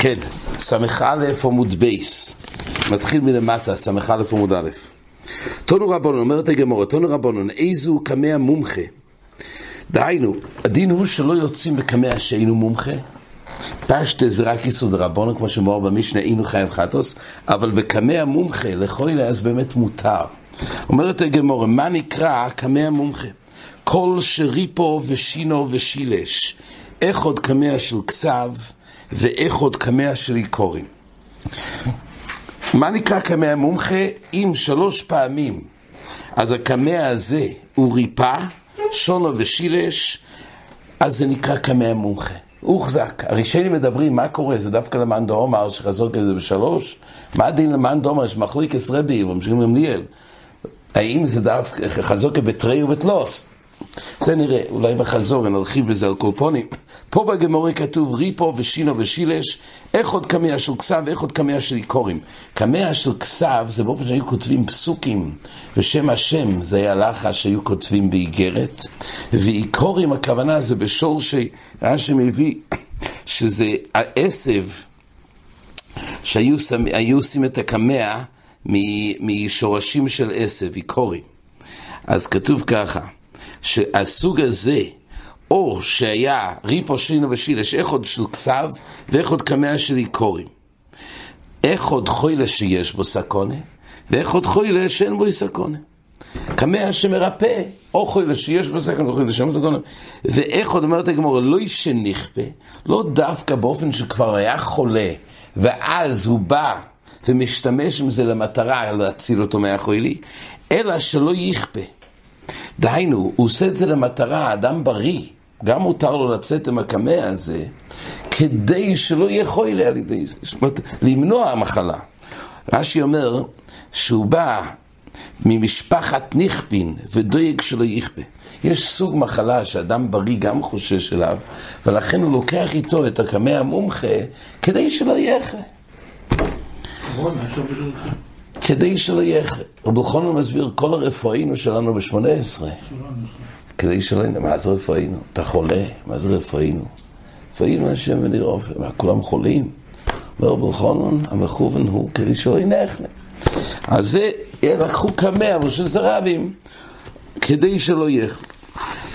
כן, ס"א עמוד בייס, מתחיל מלמטה, ס"א עמוד א'. תונו רבונון, אומרת הגמורה, תונו רבונון, איזו קמע מומחה. דהיינו, הדין הוא שלא יוצאים בקמע שאינו מומחה. פשטה זה רק יסוד רבונון, כמו שמואר במשנה, אינו חייב חטוס, אבל בקמע מומחה, לכוילה, אז באמת מותר. אומרת הגמורה, מה נקרא קמע מומחה? כל שריפו ושינו ושילש, איך עוד קמע של כסב, ואיך עוד קמע של איכורים. מה נקרא קמע מומחה? אם שלוש פעמים, אז הקמע הזה הוא ריפה, שונו ושילש, אז זה נקרא קמע מומחה. הוחזק. הראשונים מדברים, מה קורה? זה דווקא למאן דאומר שחזור כזה בשלוש? מה הדין למאן דאומר שמחליקס רבי, ממשיכים למליאל? האם זה דווקא חזוקה בתרי ובתלוס? זה נראה, אולי בחזור נרחיב בזה על קולפונים. פה בגמורי כתוב ריפו ושינו ושילש, איך עוד קמע של כסב ואיך עוד קמע של איכורים. קמע של כסב זה באופן שהיו כותבים פסוקים, ושם השם זה היה לחש שהיו כותבים באיגרת, ואיכורים הכוונה זה בשור שרש"י מביא, שזה העשב שהיו עושים את הקמע משורשים של עשב, איכורים. אז כתוב ככה, שהסוג הזה, או שהיה ריפו שינו ושילש, איך עוד של כסב ואיך עוד קמע של איכורים. איך עוד חוילה שיש בו סקונה, ואיך עוד חוילה שאין בו סקונה. קמע שמרפא, או חוילה שיש בו סקונה, או חוילה שאין בו סקונה. ואיך עוד אומרת הגמורה, לא שנכפה, לא דווקא באופן שכבר היה חולה, ואז הוא בא ומשתמש עם זה למטרה להציל אותו מהחוילי, אלא שלא יכפה. דהיינו, הוא עושה את זה למטרה, אדם בריא, גם מותר לו לצאת עם הקמע הזה, כדי שלא יהיה חוילה על ידי זה, זאת אומרת, למנוע המחלה. רש"י אומר שהוא בא ממשפחת נכפין ודואג שלא יכפה. יש סוג מחלה שאדם בריא גם חושש אליו, ולכן הוא לוקח איתו את הקמע המומחה כדי שלא יהיה אחרי. כדי שלא יהיה... רבי חונן מסביר, כל הרפואינו שלנו ב-18. כדי שלא יהיה... מה זה רפואינו? אתה חולה? מה זה רפואינו? רפואינו השם ונראה מה, כולם חולים? אומר רבי חונן, המכוון הוא כדי שלא יהיה אז זה, לקחו קמע בשביל זרבים, כדי שלא יהיה...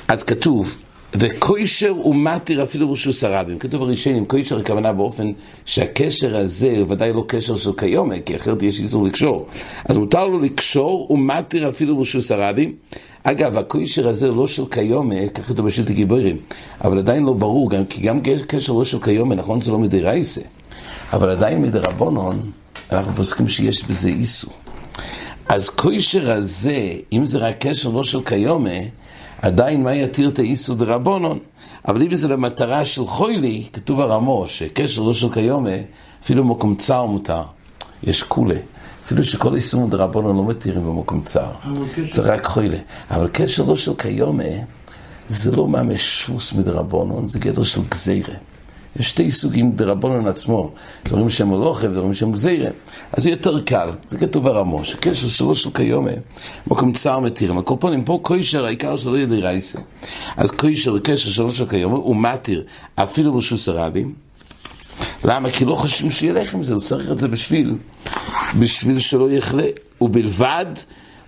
אז כתוב, וכוישר ומטיר אפילו רשוס הרבים. כתוב בראשונים, כוישר הכוונה באופן שהקשר הזה הוא ודאי לא קשר של כיומה, כי אחרת יש איסור לקשור. אז מותר לו לקשור ומטיר אפילו רשוס הרבים. אגב, הכוישר הזה לא של כיומה, ככה כתוב בשלטי גיבורים, אבל עדיין לא ברור, גם, כי גם קשר לא של כיומה, נכון זה לא מדי רייסה, אבל עדיין מדי רבונון, אנחנו פוסקים שיש בזה איסור. אז כוישר הזה, אם זה רק קשר לא של כיומה, עדיין מה יתיר את האיסור דרבונון? אבל אם זה למטרה של חוילי, כתוב הרמו, שקשר לא של כיומה, אפילו במקום צר מותר. יש כולה. אפילו שכל איסור דרבונון לא מתירים במקום צר. זה רק חוילי. אבל קשר לא של כיומה, זה לא ממש שוס מדרבונון, זה גדר של גזירה. יש שתי סוגים דרבונון עצמו, דברים שהם הולוכה ודברים שהם גזירה. אז זה יותר קל, זה כתוב ברמו, שקשר שלו של כיומה, מקום צער כל פנים, פה כוישר, העיקר שלא יהיה רייסה. אז כוישר, קשר שלו של כיומה, הוא מתיר אפילו ברשוס הרבים. למה? כי לא חושבים שילך עם זה, הוא צריך את זה בשביל, בשביל שלא יחלה. ובלבד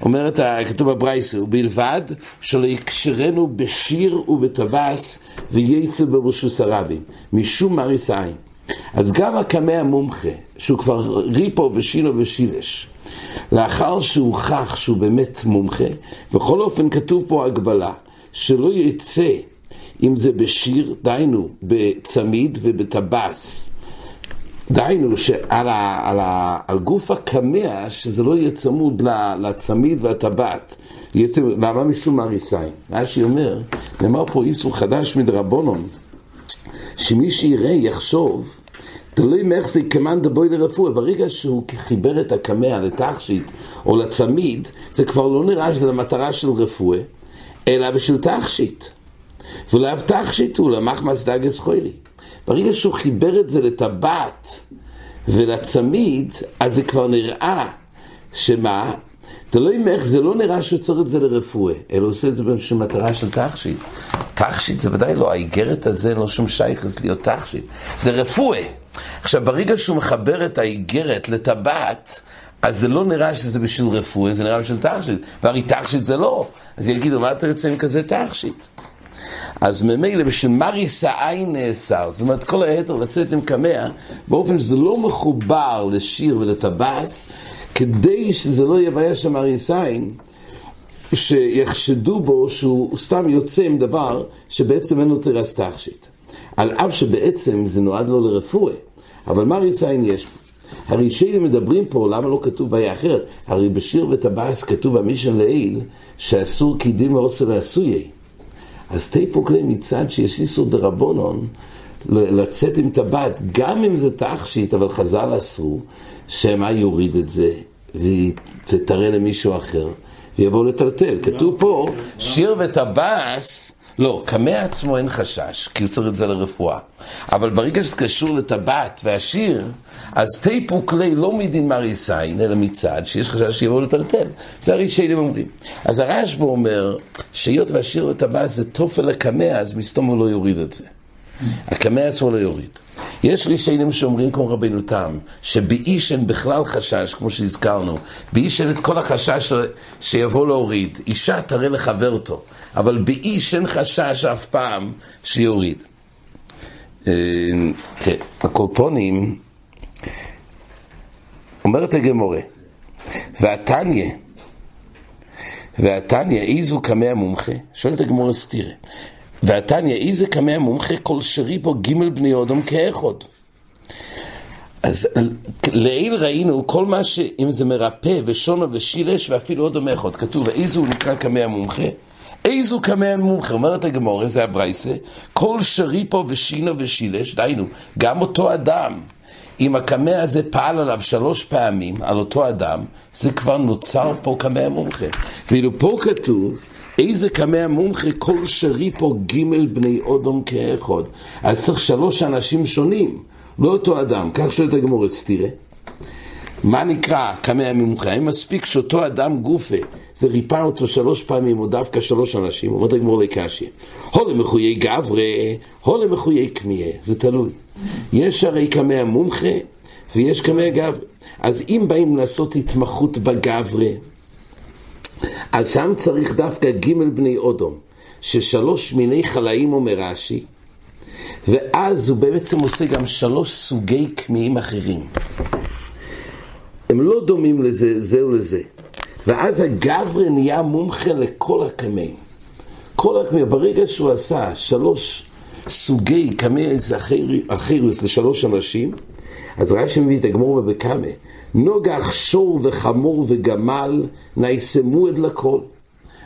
אומרת, כתוב בברייסר, ובלבד שלא יקשרנו בשיר ובטבס וייצא ברשוס הרבים, משום מריס עין. אז גם הקמע המומחה, שהוא כבר ריפו ושינו ושילש, לאחר שהוכח שהוא באמת מומחה, בכל אופן כתוב פה הגבלה, שלא יצא, אם זה בשיר, דהיינו, בצמיד ובטבס, דהיינו שעל ה, על ה, על גוף הקמע, שזה לא יהיה צמוד לצמיד והטבעת. למה משום הריסיים? רש"י אומר, נאמר פה איסור חדש מדרבונון, שמי שיראה יחשוב, תלוי מאיך זה כמאן דבוי לרפואה, ברגע שהוא חיבר את הקמע לתכשיט או לצמיד, זה כבר לא נראה שזה למטרה של רפואה, אלא בשביל תכשיט. ולאו תכשיט הוא למחמס דגס חוילי. ברגע שהוא חיבר את זה לטבעת ולצמיד, אז זה כבר נראה שמה? תלוי איך, זה לא נראה שהוא צריך את זה לרפואה, אלא עושה את זה בשביל מטרה של תכשיט. תכשיט זה ודאי לא, האיגרת הזה לא שום שייכס להיות תכשיט. זה רפואה, עכשיו, ברגע שהוא מחבר את האיגרת לטבעת, אז זה לא נראה שזה בשביל רפואי, זה נראה בשביל תכשיט. והרי תכשיט זה לא. אז יגידו, מה אתה יוצא עם כזה תכשיט? אז ממילא בשביל מריס העין נאסר, זאת אומרת כל היתר לצאת עם קמע, באופן שזה לא מחובר לשיר ולטבס, כדי שזה לא יבייש שם מריס עין, שיחשדו בו שהוא סתם יוצא עם דבר שבעצם אין לו תרס תכשיט. על אף שבעצם זה נועד לו לרפואה, אבל מריס עין יש פה. הרי שיילים מדברים פה, למה לא כתוב בעיה אחרת? הרי בשיר וטבעס כתוב במישן לעיל, שאסור קידים ועושה לעשויי. אז תיפוק להם מצד שיש איסור דרבונון לצאת עם טבעת, גם אם זה תכשיט, אבל חז"ל אסרו, שמה יוריד את זה ותראה למישהו אחר, ויבוא לטלטל. כתוב פה, שיר וטבעס לא, קמע עצמו אין חשש, כי הוא צריך את זה לרפואה. אבל ברגע שזה קשור לטבעת והשיר, אז תיפו כלי לא מדין מריסיין, אלא מצד שיש חשש שיבואו לטלטל. זה הרי שהייתם אומרים. אז הרשב"א אומר, שהיות והשיר וטבעת זה תופל לקמע, אז מסתום הוא לא יוריד את זה. הקמע עצמו לא יוריד. יש רישיינים שאומרים כמו רבינו תם, שבאיש אין בכלל חשש, כמו שהזכרנו, באיש אין את כל החשש שיבוא להוריד. אישה תראה לחבר אותו, אבל באיש אין חשש אף פעם שיוריד. אה, כן, הקורפונים, אומרת הגמורה, והתניא, והתניא, איזו קמא המומחה? שואלת הגמורה סתירה. והתניא, איזה קמא המומחה כל שרי פה ג' בני אודום כאחוד. אז לעיל ראינו כל מה ש... אם זה מרפא ושונו ושילש ואפילו אודום אחד. כתוב, איזה הוא נקרא קמא המומחה? איזו קמא המומחה? אומרת הגמורה, זה הברייסה, כל שרי פה ושינו ושילש, דהיינו, גם אותו אדם, אם הקמא הזה פעל עליו שלוש פעמים, על אותו אדם, זה כבר נוצר פה קמא המומחה. ואילו פה כתוב, איזה קמא המומחה כל שרי פה ג' בני אודום כאחד. אז צריך שלוש אנשים שונים, לא אותו אדם. כך שואלת הגמור סתירה. מה נקרא קמא המומחה? האם מספיק שאותו אדם גופה, זה ריפא אותו שלוש פעמים, או דווקא שלוש אנשים? אומרת הגמור לקשיא. הולה מחויי גברי, הולה מחויי קמיה, זה תלוי. יש הרי קמא המומחה, ויש קמא גברי. אז אם באים לעשות התמחות בגברי, אז שם צריך דווקא ג' בני אודום, ששלוש מיני חלאים אומר רש"י, ואז הוא בעצם עושה גם שלוש סוגי קמיעים אחרים. הם לא דומים לזה, זה ולזה. ואז הגברי נהיה מומחה לכל הקמאים. כל הקמאים, ברגע שהוא עשה שלוש סוגי קמאי אחירוס לשלוש אנשים, אז רש"י מביא את הגמור בבקמה. נוגח שור וחמור וגמל נעשמו עד לכל.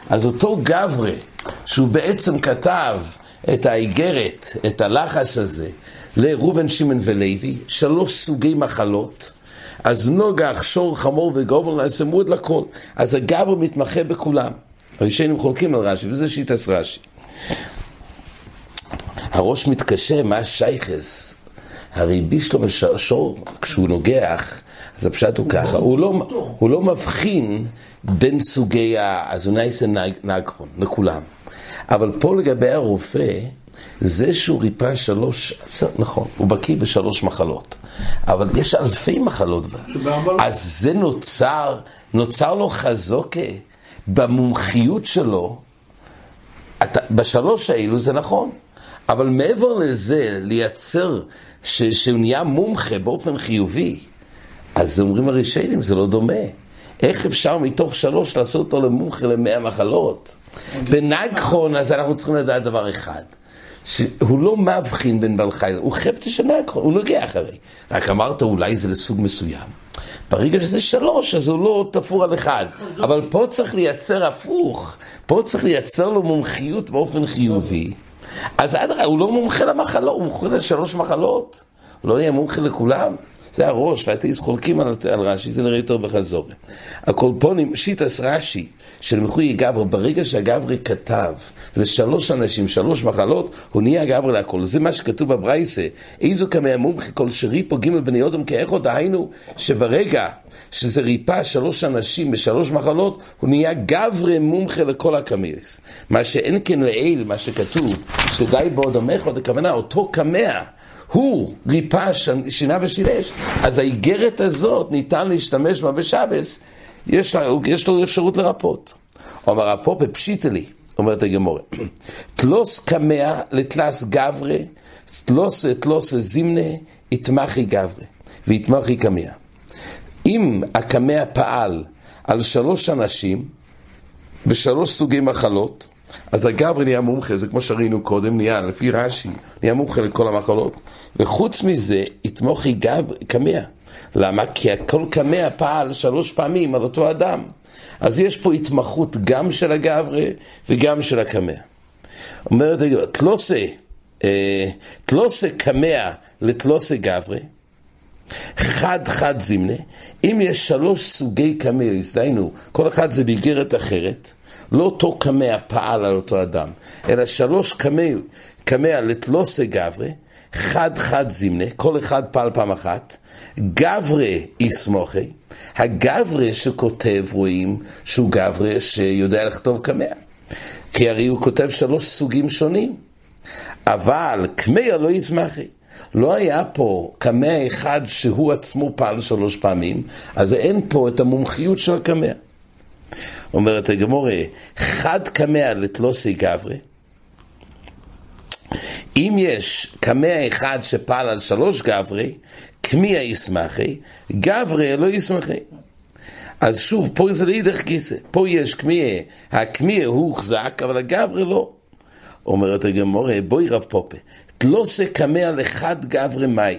אז אותו גברה, שהוא בעצם כתב את האיגרת, את הלחש הזה, לראובן, שמעון ולוי, שלוש סוגי מחלות, אז נוגח, שור, חמור וגומל נעשמו עד לכל. אז הגברה מתמחה בכולם. הראשונים חולקים על רש"י, וזה שיטס רש"י. הראש מתקשה, מה שייכס? הרי בישלום השור, כשהוא נוגח, אז הפשט הוא ככה, הוא לא, הוא לא מבחין בין סוגי האזונייס נגחון, לכולם. אבל פה לגבי הרופא, זה שהוא ריפא שלוש, נכון, הוא בקיא בשלוש מחלות, אבל יש אלפי מחלות. אז זה נוצר, נוצר לו חזוקה במומחיות שלו, אתה, בשלוש האלו זה נכון. אבל מעבר לזה, לייצר ש, שהוא נהיה מומחה באופן חיובי, אז אומרים הרישיינים, זה לא דומה. איך אפשר מתוך שלוש לעשות אותו למומחה למאה מחלות? בנגחון, אז אנחנו צריכים לדעת דבר אחד. שהוא לא מבחין בין בעל חי, הוא חפצה של נגחון, הוא נוגע אחרי. רק אמרת אולי זה לסוג מסוים. ברגע שזה שלוש, אז הוא לא תפור על אחד. אבל פה צריך לייצר הפוך. פה צריך לייצר לו מומחיות באופן חיובי. אז אדרבה, הוא לא מומחה למחלות, הוא מומחה לשלוש מחלות. לא יהיה מומחה לכולם. זה הראש, והתיס חולקים על, על רש"י, זה נראה יותר בחזור. הקולפונים, שיטס רש"י, של מחוי גברי, ברגע שהגברי כתב לשלוש אנשים, שלוש מחלות, הוא נהיה גברי להכל. זה מה שכתוב בברייסה. איזו כמי המומחה כל שריפו ג' בני אודם כאחו, דהיינו שברגע שזה ריפא שלוש אנשים בשלוש מחלות, הוא נהיה גברי מומחה לכל הקמירס. מה שאין כן לעיל, מה שכתוב, שדי באודם אחד, הכוונה אותו קמע. הוא ריפא שינה ושילש, אז האיגרת הזאת ניתן להשתמש בה בשבס, יש, יש לו אפשרות לרפות. אומר הפופה פשיטלי, אומרת הגמורה, תלוס קמע לתלס גברה, תלוס תלוס זימנה, יתמחי גברה, ויתמחי קמע. אם הקמע פעל על שלוש אנשים, בשלוש סוגי מחלות, אז הגברי נהיה מומחה, זה כמו שראינו קודם, נהיה, לפי רש"י, נהיה מומחה לכל המחלות, וחוץ מזה, יתמוכי גב, קמע. למה? כי הכל קמע פעל שלוש פעמים על אותו אדם. אז יש פה התמחות גם של הגברי וגם של הקמע. אומרת, תלוסה, אה, תלוסה קמע לתלוסה גברי, חד חד זימנה, אם יש שלוש סוגי קמאיס, דהיינו, כל אחד זה באיגרת אחרת, לא אותו קמע פעל על אותו אדם, אלא שלוש קמע, קמע לתלוסי גברי, חד חד זימנה, כל אחד פעל פעם אחת, גברי יסמוכי, הגברי שכותב רואים שהוא גברי שיודע לכתוב קמע, כי הרי הוא כותב שלוש סוגים שונים, אבל קמע לא יסמכי. לא היה פה קמע אחד שהוא עצמו פעל שלוש פעמים, אז אין פה את המומחיות של הקמע. אומרת הגמורה, חד קמע לתלוסי גברי, אם יש קמע אחד שפעל על שלוש גברי, קמיע ישמחי, גברי לא ישמחי. אז שוב, פה זה לאידך גיסא, פה יש קמיע, הקמיע הוא חזק, אבל הגברי לא. אומרת הגמורה, בואי רב פופה, תלוסה קמע לחד גברי מאי.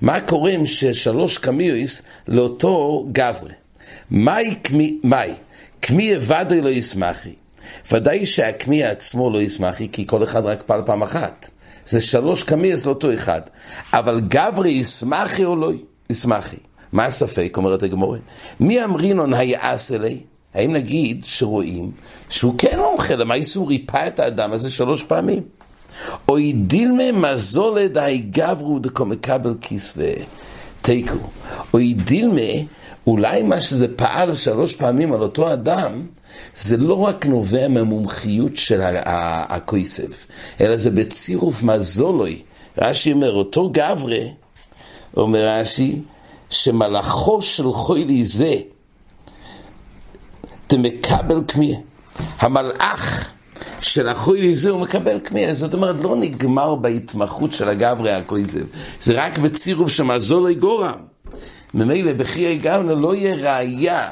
מה קורה עם ששלוש קמיוס לאותו גברי? מאי קמי, מאי, קמי ודאי לא ישמחי. ודאי שהקמי עצמו לא ישמחי, כי כל אחד רק פעל פעם אחת. זה שלוש קמיוס לאותו אחד. אבל גברי ישמחי או לא ישמחי? מה הספק, אומרת הגמורה? מי אמרינון היעש אלי? האם נגיד שרואים שהוא כן מומחה, למה איסור ריפא את האדם הזה שלוש פעמים? אוי דילמה מזולה די גברו דקו מקבל כיסווה תיקו. אוי דילמה, אולי מה שזה פעל שלוש פעמים על אותו אדם, זה לא רק נובע מהמומחיות של הכויסף, אלא זה בצירוף מזולוי. רש"י אומר, אותו גברה, אומר רש"י, שמלאכו של חוילי זה, דמקבל כמיה. המלאך של החוי לזה הוא מקבל כמיהה. זאת אומרת, לא נגמר בהתמחות של הגברי הקויזב, זה רק בצירוף שמזול גורם. ממילא בחיי גבנה לא יהיה ראייה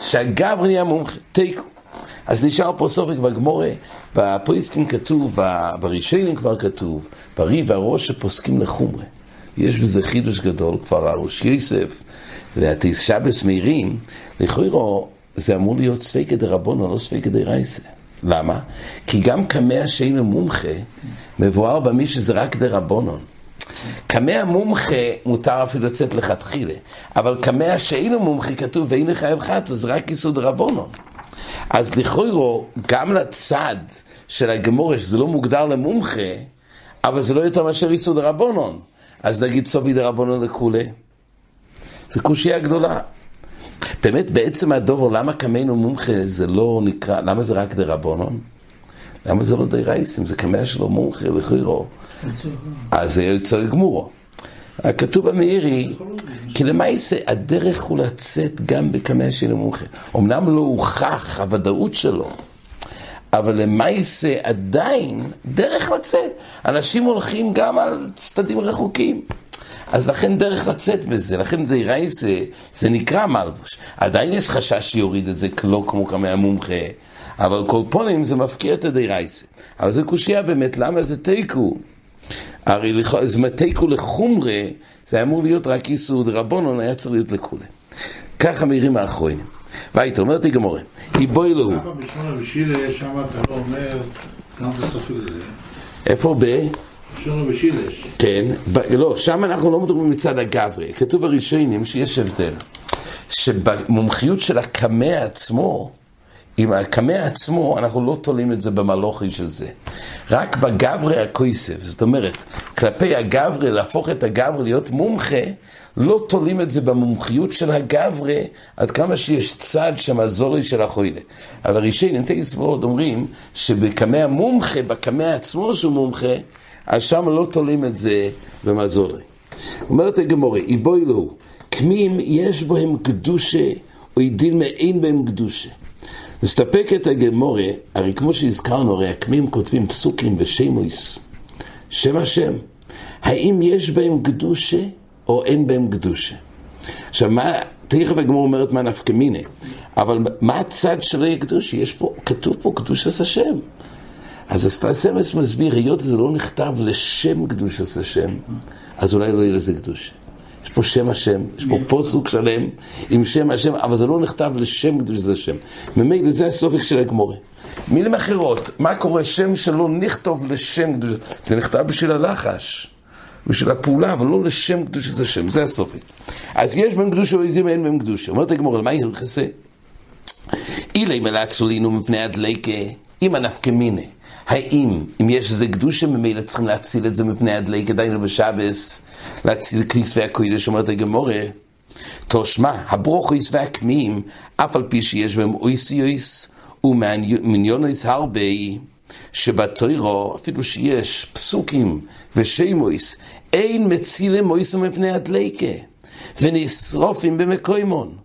שהגברי יהיה מומחה, תיקו. אז נשאר פה סופק בגמורה, בפויסקים כתוב, ברישיינים כבר כתוב, פרי והראש שפוסקים לחומרה. יש בזה חידוש גדול, כבר הראש יוסף והתיס שבס מאירים, לכאורה זה אמור להיות ספקא דרבונו, לא ספקא דרייסה. למה? כי גם קמע שאינו מומחה, מבואר במי שזה רק דרבונון. קמע מומחה מותר אפילו לצאת לכתחילה, אבל קמע שאינו מומחה כתוב ואין חייב חטא, זה רק יסוד רבונון. אז לכאורה, גם לצד של הגמורה, שזה לא מוגדר למומחה, אבל זה לא יותר מאשר יסוד רבונון. אז נגיד סובי דרבונון לכולי. זו קושייה גדולה. באמת, בעצם הדובו, למה קמנו מומחה זה לא נקרא, למה זה רק דרבונון? למה זה לא די רייסים? זה קמע שלו מומחה לחירו. אז זה יוצא גמורו. כתוב במאירי, כי למעשה הדרך הוא לצאת גם בקמע של מומחה. אמנם לא הוכח הוודאות שלו, אבל למעשה עדיין דרך לצאת. אנשים הולכים גם על צדדים רחוקים. אז לכן דרך לצאת בזה, לכן דיראי זה, זה נקרא מלבוש. עדיין יש חשש שיוריד את זה לא כמו כמה המומחה, אבל כל פונים זה מפקיע את הדירייסה. אבל זה קושייה באמת, למה זה תיקו? הרי זה תיקו לחומרה, זה אמור להיות רק איסור דרבונון, היה צריך להיות לכולי. ככה מהירים האחרונים. והיית אומרת לי גמורה, איבוי לו. למה בשמונה ושילה שם אתה לא אומר גם בסופי לזה? איפה ב? שונו בשילש. כן, ב, לא, שם אנחנו לא מדברים מצד הגברי. כתוב בראשונים שיש הבדל. שבמומחיות של הקמע עצמו, עם הקמע עצמו, אנחנו לא תולים את זה במלוכי של זה. רק בגברי הכויסף, זאת אומרת, כלפי הגברי, להפוך את הגברי להיות מומחה, לא תולים את זה במומחיות של הגברי, עד כמה שיש צד שמזורי של החוילה. אבל ראשי ננטי צבאות אומרים שבקמע מומחה, בקמע עצמו שהוא מומחה, אז שם לא תולים את זה במזורי. אומרת הגמורה, איבוי לו, כמים יש בהם קדושה, או ידין מאין בהם קדושה. מסתפקת הגמורה, הרי כמו שהזכרנו, הרי הכמים כותבים פסוקים ושמויס, שם השם. האם יש בהם קדושה או אין בהם קדושה? עכשיו, מה, תכף הגמורה אומרת מה נפקא מינה, אבל מה הצד שלא יהיה קדושה? יש פה, כתוב פה קדושת השם. אז הסטרסמס מסביר, היות זה לא נכתב לשם קדושת השם, אז אולי לא יהיה לזה קדושה. פה שם השם, יש פה פוסוק שלם עם שם השם, אבל זה לא נכתב לשם קדושת השם. ממילא זה הסופק של הגמורה. מילים אחרות, מה קורה שם שלא נכתוב לשם קדושת, זה נכתב בשביל הלחש. בשביל הפעולה, אבל לא לשם קדושת השם, זה הסופי. אז יש בהם קדושה או יודעים אין בהם קדושה. אומרת הגמור, מה הלכסה? אילי מלאצולינו מפני הדלקה, אם הנפקא מיני. האם, אם יש איזה קדושה, ממילא צריכים להציל את זה מפני הדלקה, דיינו בשבס, להציל כניס והקוידש, אומרת הגמורה. תושמע, הברוכויס והקמים, אף על פי שיש בהם אויסיויס, ומניונויס הרבה, שבתוירו, אפילו שיש פסוקים ושמויס, אין מצילים מויסו מפני הדלקה, ונשרופים במקוימון.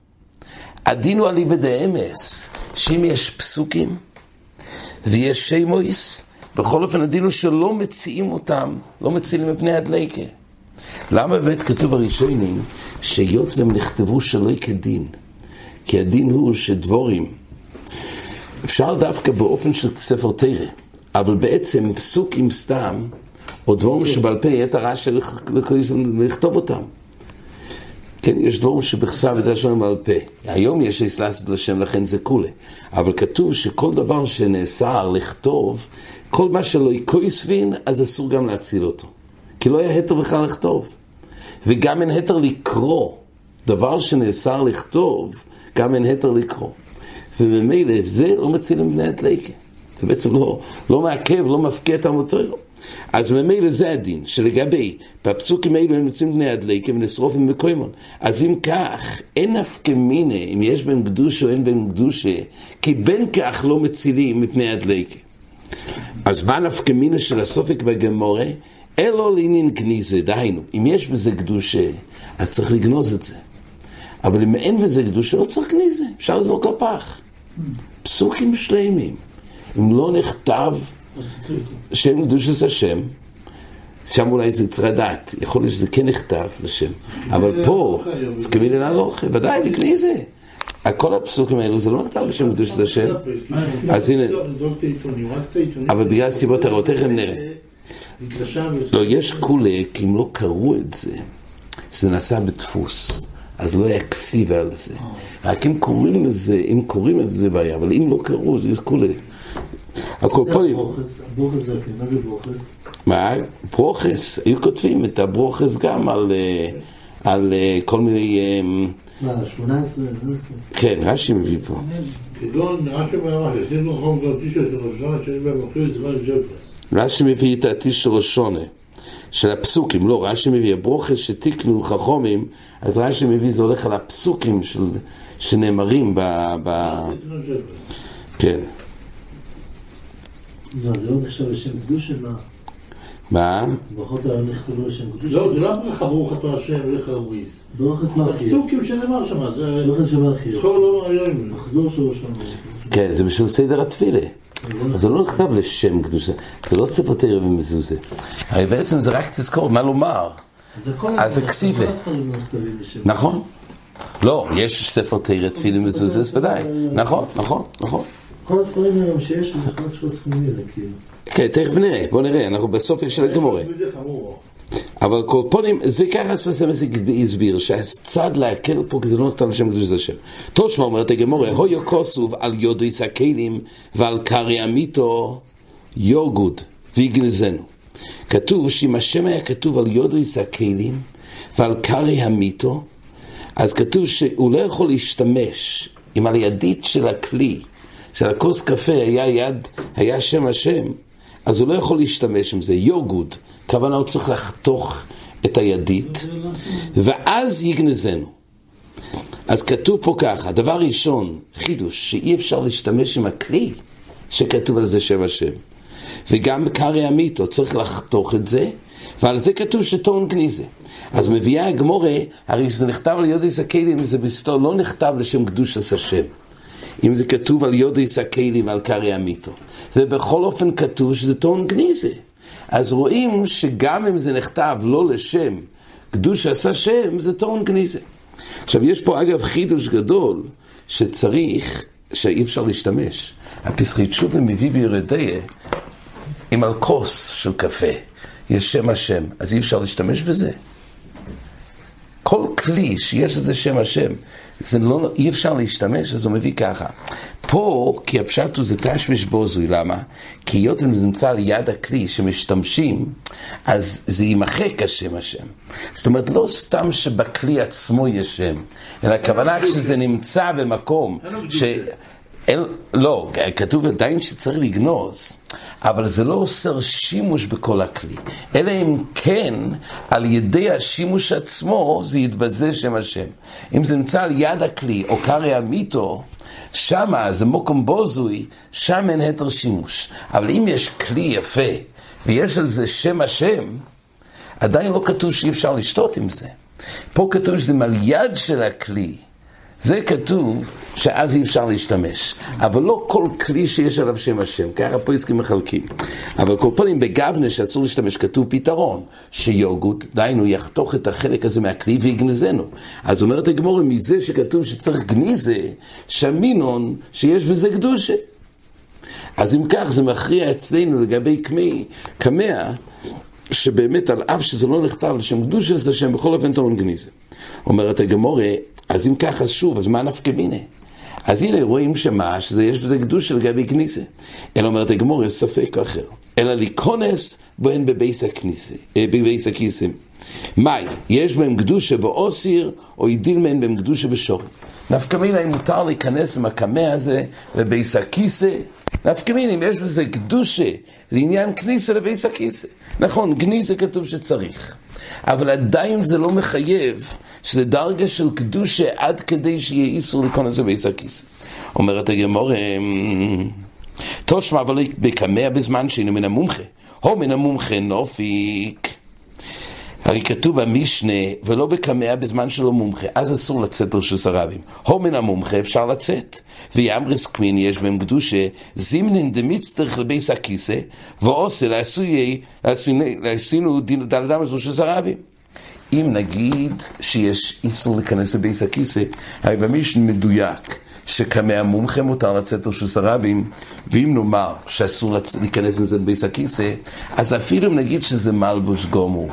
הדין הוא עלי בדאמס, שאם יש פסוקים ויש שמויס, בכל אופן הדין הוא שלא מציעים אותם, לא מצילים מפני הדלקה. למה באמת כתוב בראשונים שהיות והם נכתבו שלא כדין? כי הדין הוא שדבורים, אפשר דווקא באופן של ספר תרא, אבל בעצם פסוקים סתם, או דבורים שבעל פה יהיה את לכתוב אותם. כן, יש דבורים שבכסה ודע שלהם בעל פה. היום יש אסלאסת לשם, לכן זה כולי. אבל כתוב שכל דבר שנאסר לכתוב, כל מה שלא יקוי סבין, אז אסור גם להציל אותו. כי לא היה התר בכלל לכתוב. וגם אין התר לקרוא. דבר שנאסר לכתוב, גם אין התר לקרוא. וממילא זה לא מציל מבני הדלקה. זה בעצם לא, לא מעכב, לא מפקיע את המוטוירו. אז ממילא זה הדין, שלגבי, בפסוקים האלו הם יוצאים בני הדלקה ונשרופים בקוימון. אז אם כך, אין נפקא מיניה, אם יש בהם קדושה או אין בהם קדושה, כי בין כך לא מצילים מפני הדלקה. אז מה נפקא מיניה של הסופק בגמורה? אלו לעניין גניזה, דהיינו, אם יש בזה קדושה, אז צריך לגנוז את זה. אבל אם אין בזה קדושה, לא צריך גניזה, אפשר לזרוק לפח. פסוקים שלמים. אם לא נכתב שם קדושת השם, שם אולי זה צריך לדעת, יכול להיות שזה כן נכתב לשם, אבל פה, כמין להלוך, ודאי, לכלי זה. כל הפסוקים האלו זה לא נכתב לשם קדושת השם, אז הנה, אבל בגלל סיבות הרעות, תכף נראה. לא, יש כי אם לא קראו את זה, שזה נעשה בדפוס. אז לא יקסיב על זה. רק אם קוראים לזה, אם קוראים את זה בעיה, אבל אם לא קראו, זה כולי. הקורפונים. מה? ברוכס, היו כותבים את הברוכס גם על, אה, על אה, כל מיני... מה, 18? כן, רש"י מביא פה. רש"י מביא את הטיש של ראשונה, של הפסוקים, לא, רש"י מביא הברוכס שתיקנו חכומים, אז רש"י מביא זה הולך על הפסוקים של, שנאמרים. ב... כן. מה, זה לא נחשב לשם קדושה? מה? מה? ברכות האלה נכתבו לשם קדושה? לא, זה לא ברכה ברוך אתה השם ולך וויס. ברכס מלכי. הפסוקים שנאמר שם, זה... ברכס של מלכי. זכור לא היום. מחזור של ראשון. כן, זה בשביל סדר התפילה. אז זה לא נכתב לשם קדושה, זה לא ספר תרא ומזוזה. הרי בעצם זה רק תזכור מה לומר. אז זה כסיבה. נכון. לא, יש ספר תרא תפילה ומזוזה, ודאי. נכון, נכון, נכון. כל הספרים היום שיש, זה שלא צריכים לזה, כאילו. כן, תכף נראה, בוא נראה, אנחנו בסוף של הגמורה. אבל קורפונים, זה ככה ספסמס הסביר, שהצד להקל פה, כי זה לא נכתב לשם קדוש השם. תושמע אומרת הגמורה, הויו כוסוב על יודו יסקלים ועל קרי אמיתו יוגוד ויגנזנו. כתוב שאם השם היה כתוב על יודו יסקלים ועל קרי המיתו, אז כתוב שהוא לא יכול להשתמש עם על ידית של הכלי, של הכוס קפה היה יד, היה שם השם, אז הוא לא יכול להשתמש עם זה, יוגוד, כוונה הוא צריך לחתוך את הידית, ואז יגנזנו. אז כתוב פה ככה, דבר ראשון, חידוש, שאי אפשר להשתמש עם הכלי שכתוב על זה שם השם. וגם בקרי המיתו, צריך לחתוך את זה, ועל זה כתוב שטעון גניזה. אז מביאה הגמורה, הרי כשזה נכתב על יודיס הכלים, זה בסתור לא נכתב לשם קדושת השם. אם זה כתוב על יודיס הכלים ועל קרי המיתו. ובכל אופן כתוב שזה טעון גניזה. אז רואים שגם אם זה נכתב לא לשם קדושת השם, זה טעון גניזה. עכשיו, יש פה אגב חידוש גדול, שצריך, שאי אפשר להשתמש. הפסחי תשובה מביא בירדיה אם על כוס של קפה יש שם השם, אז אי אפשר להשתמש בזה. כל כלי שיש לזה שם השם, זה לא, אי אפשר להשתמש, אז הוא מביא ככה. פה, כי הפשט הוא זה תשמיש בוזוי, למה? כי היות אם זה נמצא ליד הכלי שמשתמשים, אז זה יימחק השם השם. זאת אומרת, לא סתם שבכלי עצמו יש שם, אלא הכוונה כשזה נמצא במקום ש... אין, לא, כתוב עדיין שצריך לגנוז, אבל זה לא אוסר שימוש בכל הכלי, אלא אם כן על ידי השימוש עצמו זה יתבזה שם השם. אם זה נמצא על יד הכלי או קרעי המיתו, שמה זה מוקום בוזוי, שם אין היתר שימוש. אבל אם יש כלי יפה ויש על זה שם השם, עדיין לא כתוב שאי אפשר לשתות עם זה. פה כתוב שזה מעל יד של הכלי. זה כתוב שאז אי אפשר להשתמש. אבל לא כל כלי שיש עליו שם השם, ככה פה עסקים מחלקים. אבל כל פעמים בגבנה שאסור להשתמש כתוב פתרון, שיוגות, דהיינו יחתוך את החלק הזה מהכלי ויגנזנו. אז אומרת הגמורי, מזה שכתוב שצריך גניזה, שמינון שיש בזה קדושה. אז אם כך זה מכריע אצלנו לגבי קמי, קמע, שבאמת על אף שזה לא נכתב לשם קדושה, זה שם בכל אופן טעון גניזה. אומרת הגמורי, אז אם ככה, שוב, אז מה נפקא מיני? אז הנה רואים שמה, שיש בזה קדוש גבי כניסה. אלא אומרת הגמור, יש ספק אחר. אלא להיכונס בהן בבייס הכניסה, אה, בבייס הכיסם. מאי, יש בהם קדושה באוסיר, או ידיל מהן בהם קדושה בשור. נפקא מינה אם מותר להיכנס עם הקמע הזה לבייס הכיסא, נפקא מינה אם יש בזה קדושה לעניין כניסה לבייס הכיסא. נכון, גניזה כתוב שצריך. אבל עדיין זה לא מחייב שזה דרגה של קדושה עד כדי שיהיה איסור להיכנס לבייס הכיסא. אומרת הגמור, תושמע אבל בקמע בזמן שהיינו מן המומחה. הו מן המומחה נופיק. הרי כתוב במשנה, ולא בקמע בזמן שלא מומחה, אז אסור לצאת לרשוס הרבים. הו מן המומחה אפשר לצאת. ויאמרס קמין יש בהם קדושה, זימנין דמצטרך לבייס הכיסא, ועושה לעשינו דין דל אדם לרשוס הרבים. אם נגיד שיש איסור להיכנס לבייס הכיסא, הרי במשנה מדויק. שקמע מומחה מותר לצאת לרשוס הרבים, ואם נאמר שאסור להיכנס לבייס הכיסא, אז אפילו אם נגיד שזה מלבוש גומור.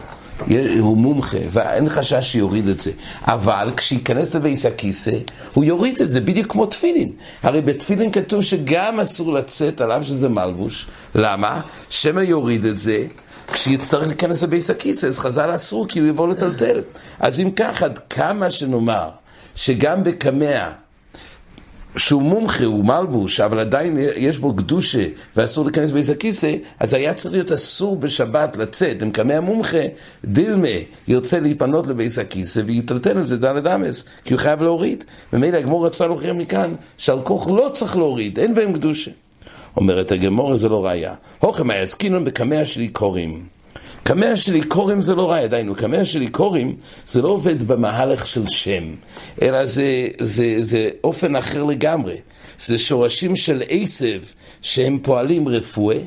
הוא מומחה, ואין חשש שיוריד את זה. אבל כשייכנס לבייס הכיסא, הוא יוריד את זה, בדיוק כמו תפילין. הרי בתפילין כתוב שגם אסור לצאת עליו שזה מלבוש. למה? שמא יוריד את זה. כשיצטרך להיכנס לבייס הכיסא, אז חז"ל אסור כי הוא יבוא לטלטל. אז אם כך, עד כמה שנאמר שגם בקמע שהוא מומחה, הוא מלבוש, אבל עדיין יש בו קדושה ואסור להיכנס באיזה הכיסא, אז היה צריך להיות אסור בשבת לצאת. אם קמא המומחה, דילמה ירצה להיפנות לבייס הכיסא ויטלטל עם זה דלת אמס, כי הוא חייב להוריד. ומילא הגמור רצה להוכיח מכאן שעל כוח לא צריך להוריד, אין בהם קדושה. אומרת הגמור זה לא ראיה. הוכם היה עסקינון בקמע שלי קוראים. קמע של איכורים זה לא רע, דיינו, קמע של איכורים זה לא עובד במהלך של שם, אלא זה, זה, זה אופן אחר לגמרי. זה שורשים של עשב שהם פועלים רפואה,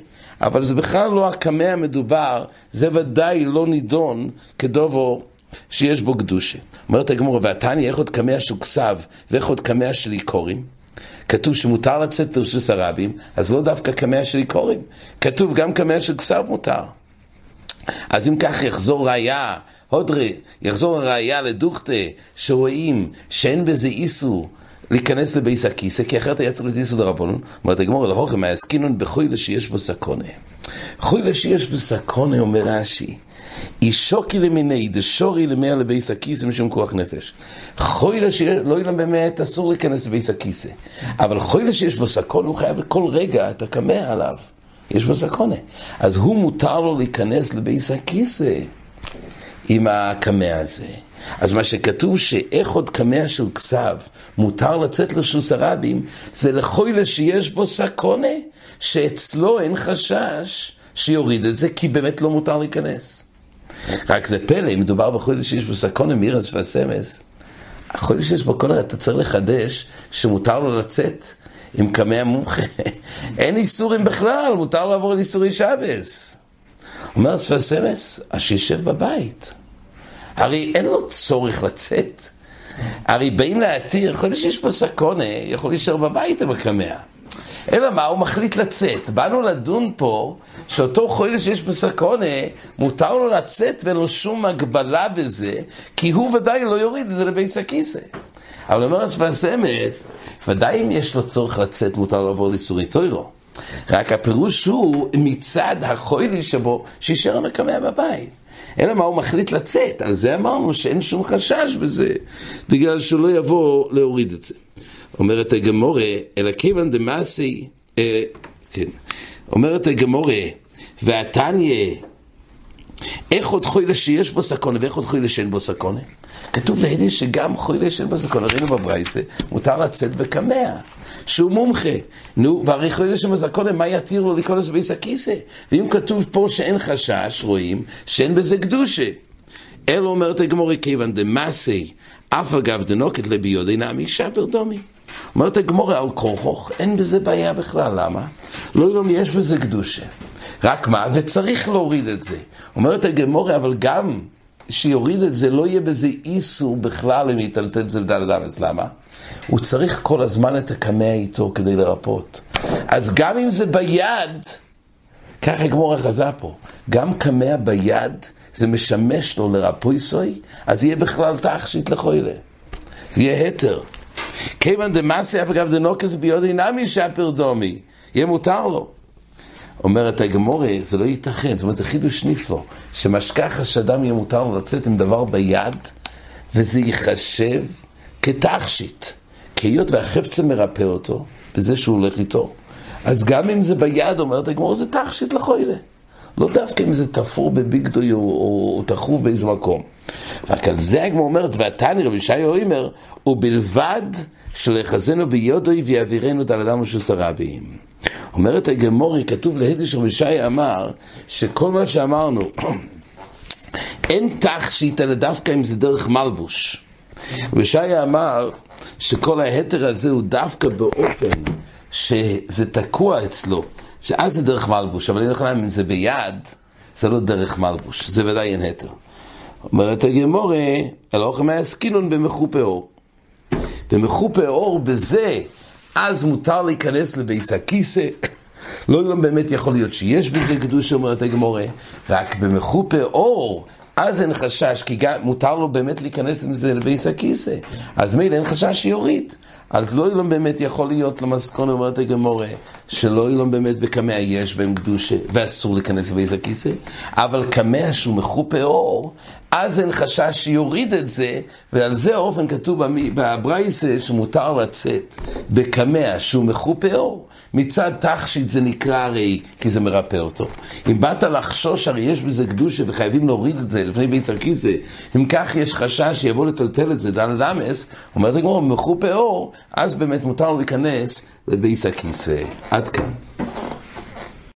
אבל זה בכלל לא הקמע המדובר, זה ודאי לא נידון כדובו שיש בו קדושה. אומרת הגמור, ועתני איך עוד קמע של כסב ואיך עוד קמע של איכורים? כתוב שמותר לצאת לרשוס הרבים, אז לא דווקא קמע של איכורים, כתוב גם קמע של כסב מותר. אז אם כך יחזור ראייה, הודרי, יחזור הראייה לדוכתה, שרואים שאין בזה איסור להיכנס לבייס הכיסא, כי אחרת היה צריך להיות איסור דרבנון. אומרת הגמור, להוכם, העסקינון בחוילה שיש בו סקונה. חוילה שיש בו סקונה, אומר רש"י, אישוקי למיני, דשורי למאה לבייס הכיסא משום כוח נפש. חוילה שלא יהיה באמת אסור להיכנס לבייס הכיסא. אבל חוילה שיש בו סקונה, הוא חייב בכל רגע, אתה קמא עליו. יש בו סקונה. אז הוא מותר לו להיכנס לבייס הכיסא עם הקמע הזה. אז מה שכתוב שאיך עוד קמע של כסב מותר לצאת לשוס הרבים, זה לחוילה שיש בו סקונה, שאצלו אין חשש שיוריד את זה, כי באמת לא מותר להיכנס. רק זה פלא, אם מדובר בחודש שיש בו סקונה מירס והסמס, החודש שיש בו קונר, אתה צריך לחדש שמותר לו לצאת עם קמי המומחה. אין איסורים בכלל, מותר לעבור על איסורי שבס. אומר ספסמס, אז שישב בבית. הרי אין לו צורך לצאת. הרי באים להתיר, יכול להיות שיש פה סקונה, יכול להישאר בבית עם הקמע. אלא מה, הוא מחליט לצאת. באנו לדון פה שאותו חולה שיש בסקונה, מותר לו לצאת ואין לו שום הגבלה בזה, כי הוא ודאי לא יוריד את זה לבייס הכיסא. אבל אומר השפס אמס, ודאי אם יש לו צורך לצאת, מותר לעבור לאיסורי טוירו. רק הפירוש הוא מצד החוילי שבו, שישאר המקמע בבית. אלא מה הוא מחליט לצאת, על זה אמרנו שאין שום חשש בזה, בגלל שהוא לא יבוא להוריד את זה. אומרת הגמורה, אלא כיוון דמאסי, אה, כן, אומרת הגמורה, והתניא, אחד חולה שיש בו סכנה ואחד חולה שאין בו סכנה? כתוב לידי שגם חולה שאין בו סכנה, ראינו בברייתא, מותר לצאת בקמע, שהוא מומחה. נו, והרי חולה שאין בו סכנה, מה יתיר לו להיכנס בית הכיסא? ואם כתוב פה שאין חשש, רואים שאין בזה קדושה. אלא אומרת הגמרא, כיוון דמסי, אף על גב דנקיט ליה בידיה נמי שפיר דמי. אומרת הגמרא על כורחוך, אין בזה בעיה בכלל, למה? לא יודעים, יש בזה קדושה. רק מה? וצריך להוריד את זה. אומרת הגמורה, אבל גם שיוריד את זה, לא יהיה בזה איסור בכלל אם יטלטל את זה בדל אדמס. למה? הוא צריך כל הזמן את הקמע איתו כדי לרפות. אז גם אם זה ביד, ככה הגמורה חזה פה, גם קמע ביד, זה משמש לו לרפוי סוי, אז יהיה בכלל תכשיט לחוילה. זה יהיה היתר. כיוון דמאסי אף אגב דנוקת ביודי נמי שפר דומי, יהיה מותר לו. אומרת הגמורה, זה לא ייתכן, זאת אומרת, זה חידוש נפלא, שמשכח שאדם יהיה מותר לו לצאת עם דבר ביד, וזה ייחשב כתכשיט. כי היות והחפצה מרפא אותו, בזה שהוא הולך איתו. אז גם אם זה ביד, אומרת הגמורה, זה תכשיט לחוילה. לא דווקא אם זה תפור בביגדוי או, או, או תחוב באיזה מקום. רק על זה הגמור אומרת, ועתני רבי שי אומר, ובלבד שלחזנו ביודוי ויעבירנו דל אדם ושוסר רבים. אומרת הגמורי, כתוב להדיש רבי שי אמר, שכל מה שאמרנו, אין תכשיט אלא דווקא אם זה דרך מלבוש. רבי שי אמר שכל ההתר הזה הוא דווקא באופן שזה תקוע אצלו, שאז זה דרך מלבוש, אבל אין לך אם זה ביד, זה לא דרך מלבוש, זה ודאי אין התר. אומרת הגמורה, אלא אוכל מהסקינון במחופה אור. במחופה בזה, אז מותר להיכנס לביס הכיסא. לא גם באמת יכול להיות שיש בזה קדוש, אומרת הגמורה, רק במחופה אור, אז אין חשש, כי גם מותר לו באמת להיכנס עם זה לביס הכיסא. אז מילא אין חשש שיוריד. אז לא אילון באמת יכול להיות למסכון, אומרת הגמורה, שלא אילון באמת בקמע יש בהם קדושה, ואסור להיכנס לביס הכיסא, אבל קמע שהוא מחופה אור, אז אין חשש שיוריד את זה, ועל זה האופן כתוב בברייסה שמותר לצאת בקמע שהוא מחופה אור. מצד תכשיט זה נקרא הרי, כי זה מרפא אותו. אם באת לחשוש, הרי יש בזה קדושה וחייבים להוריד את זה לפני בית הכיסא. אם כך יש חשש שיבוא לטלטל את זה, דן דמס, אומרת הגמור, מחופה אור, אז באמת מותר לו להיכנס לבית הכיסא. עד כאן.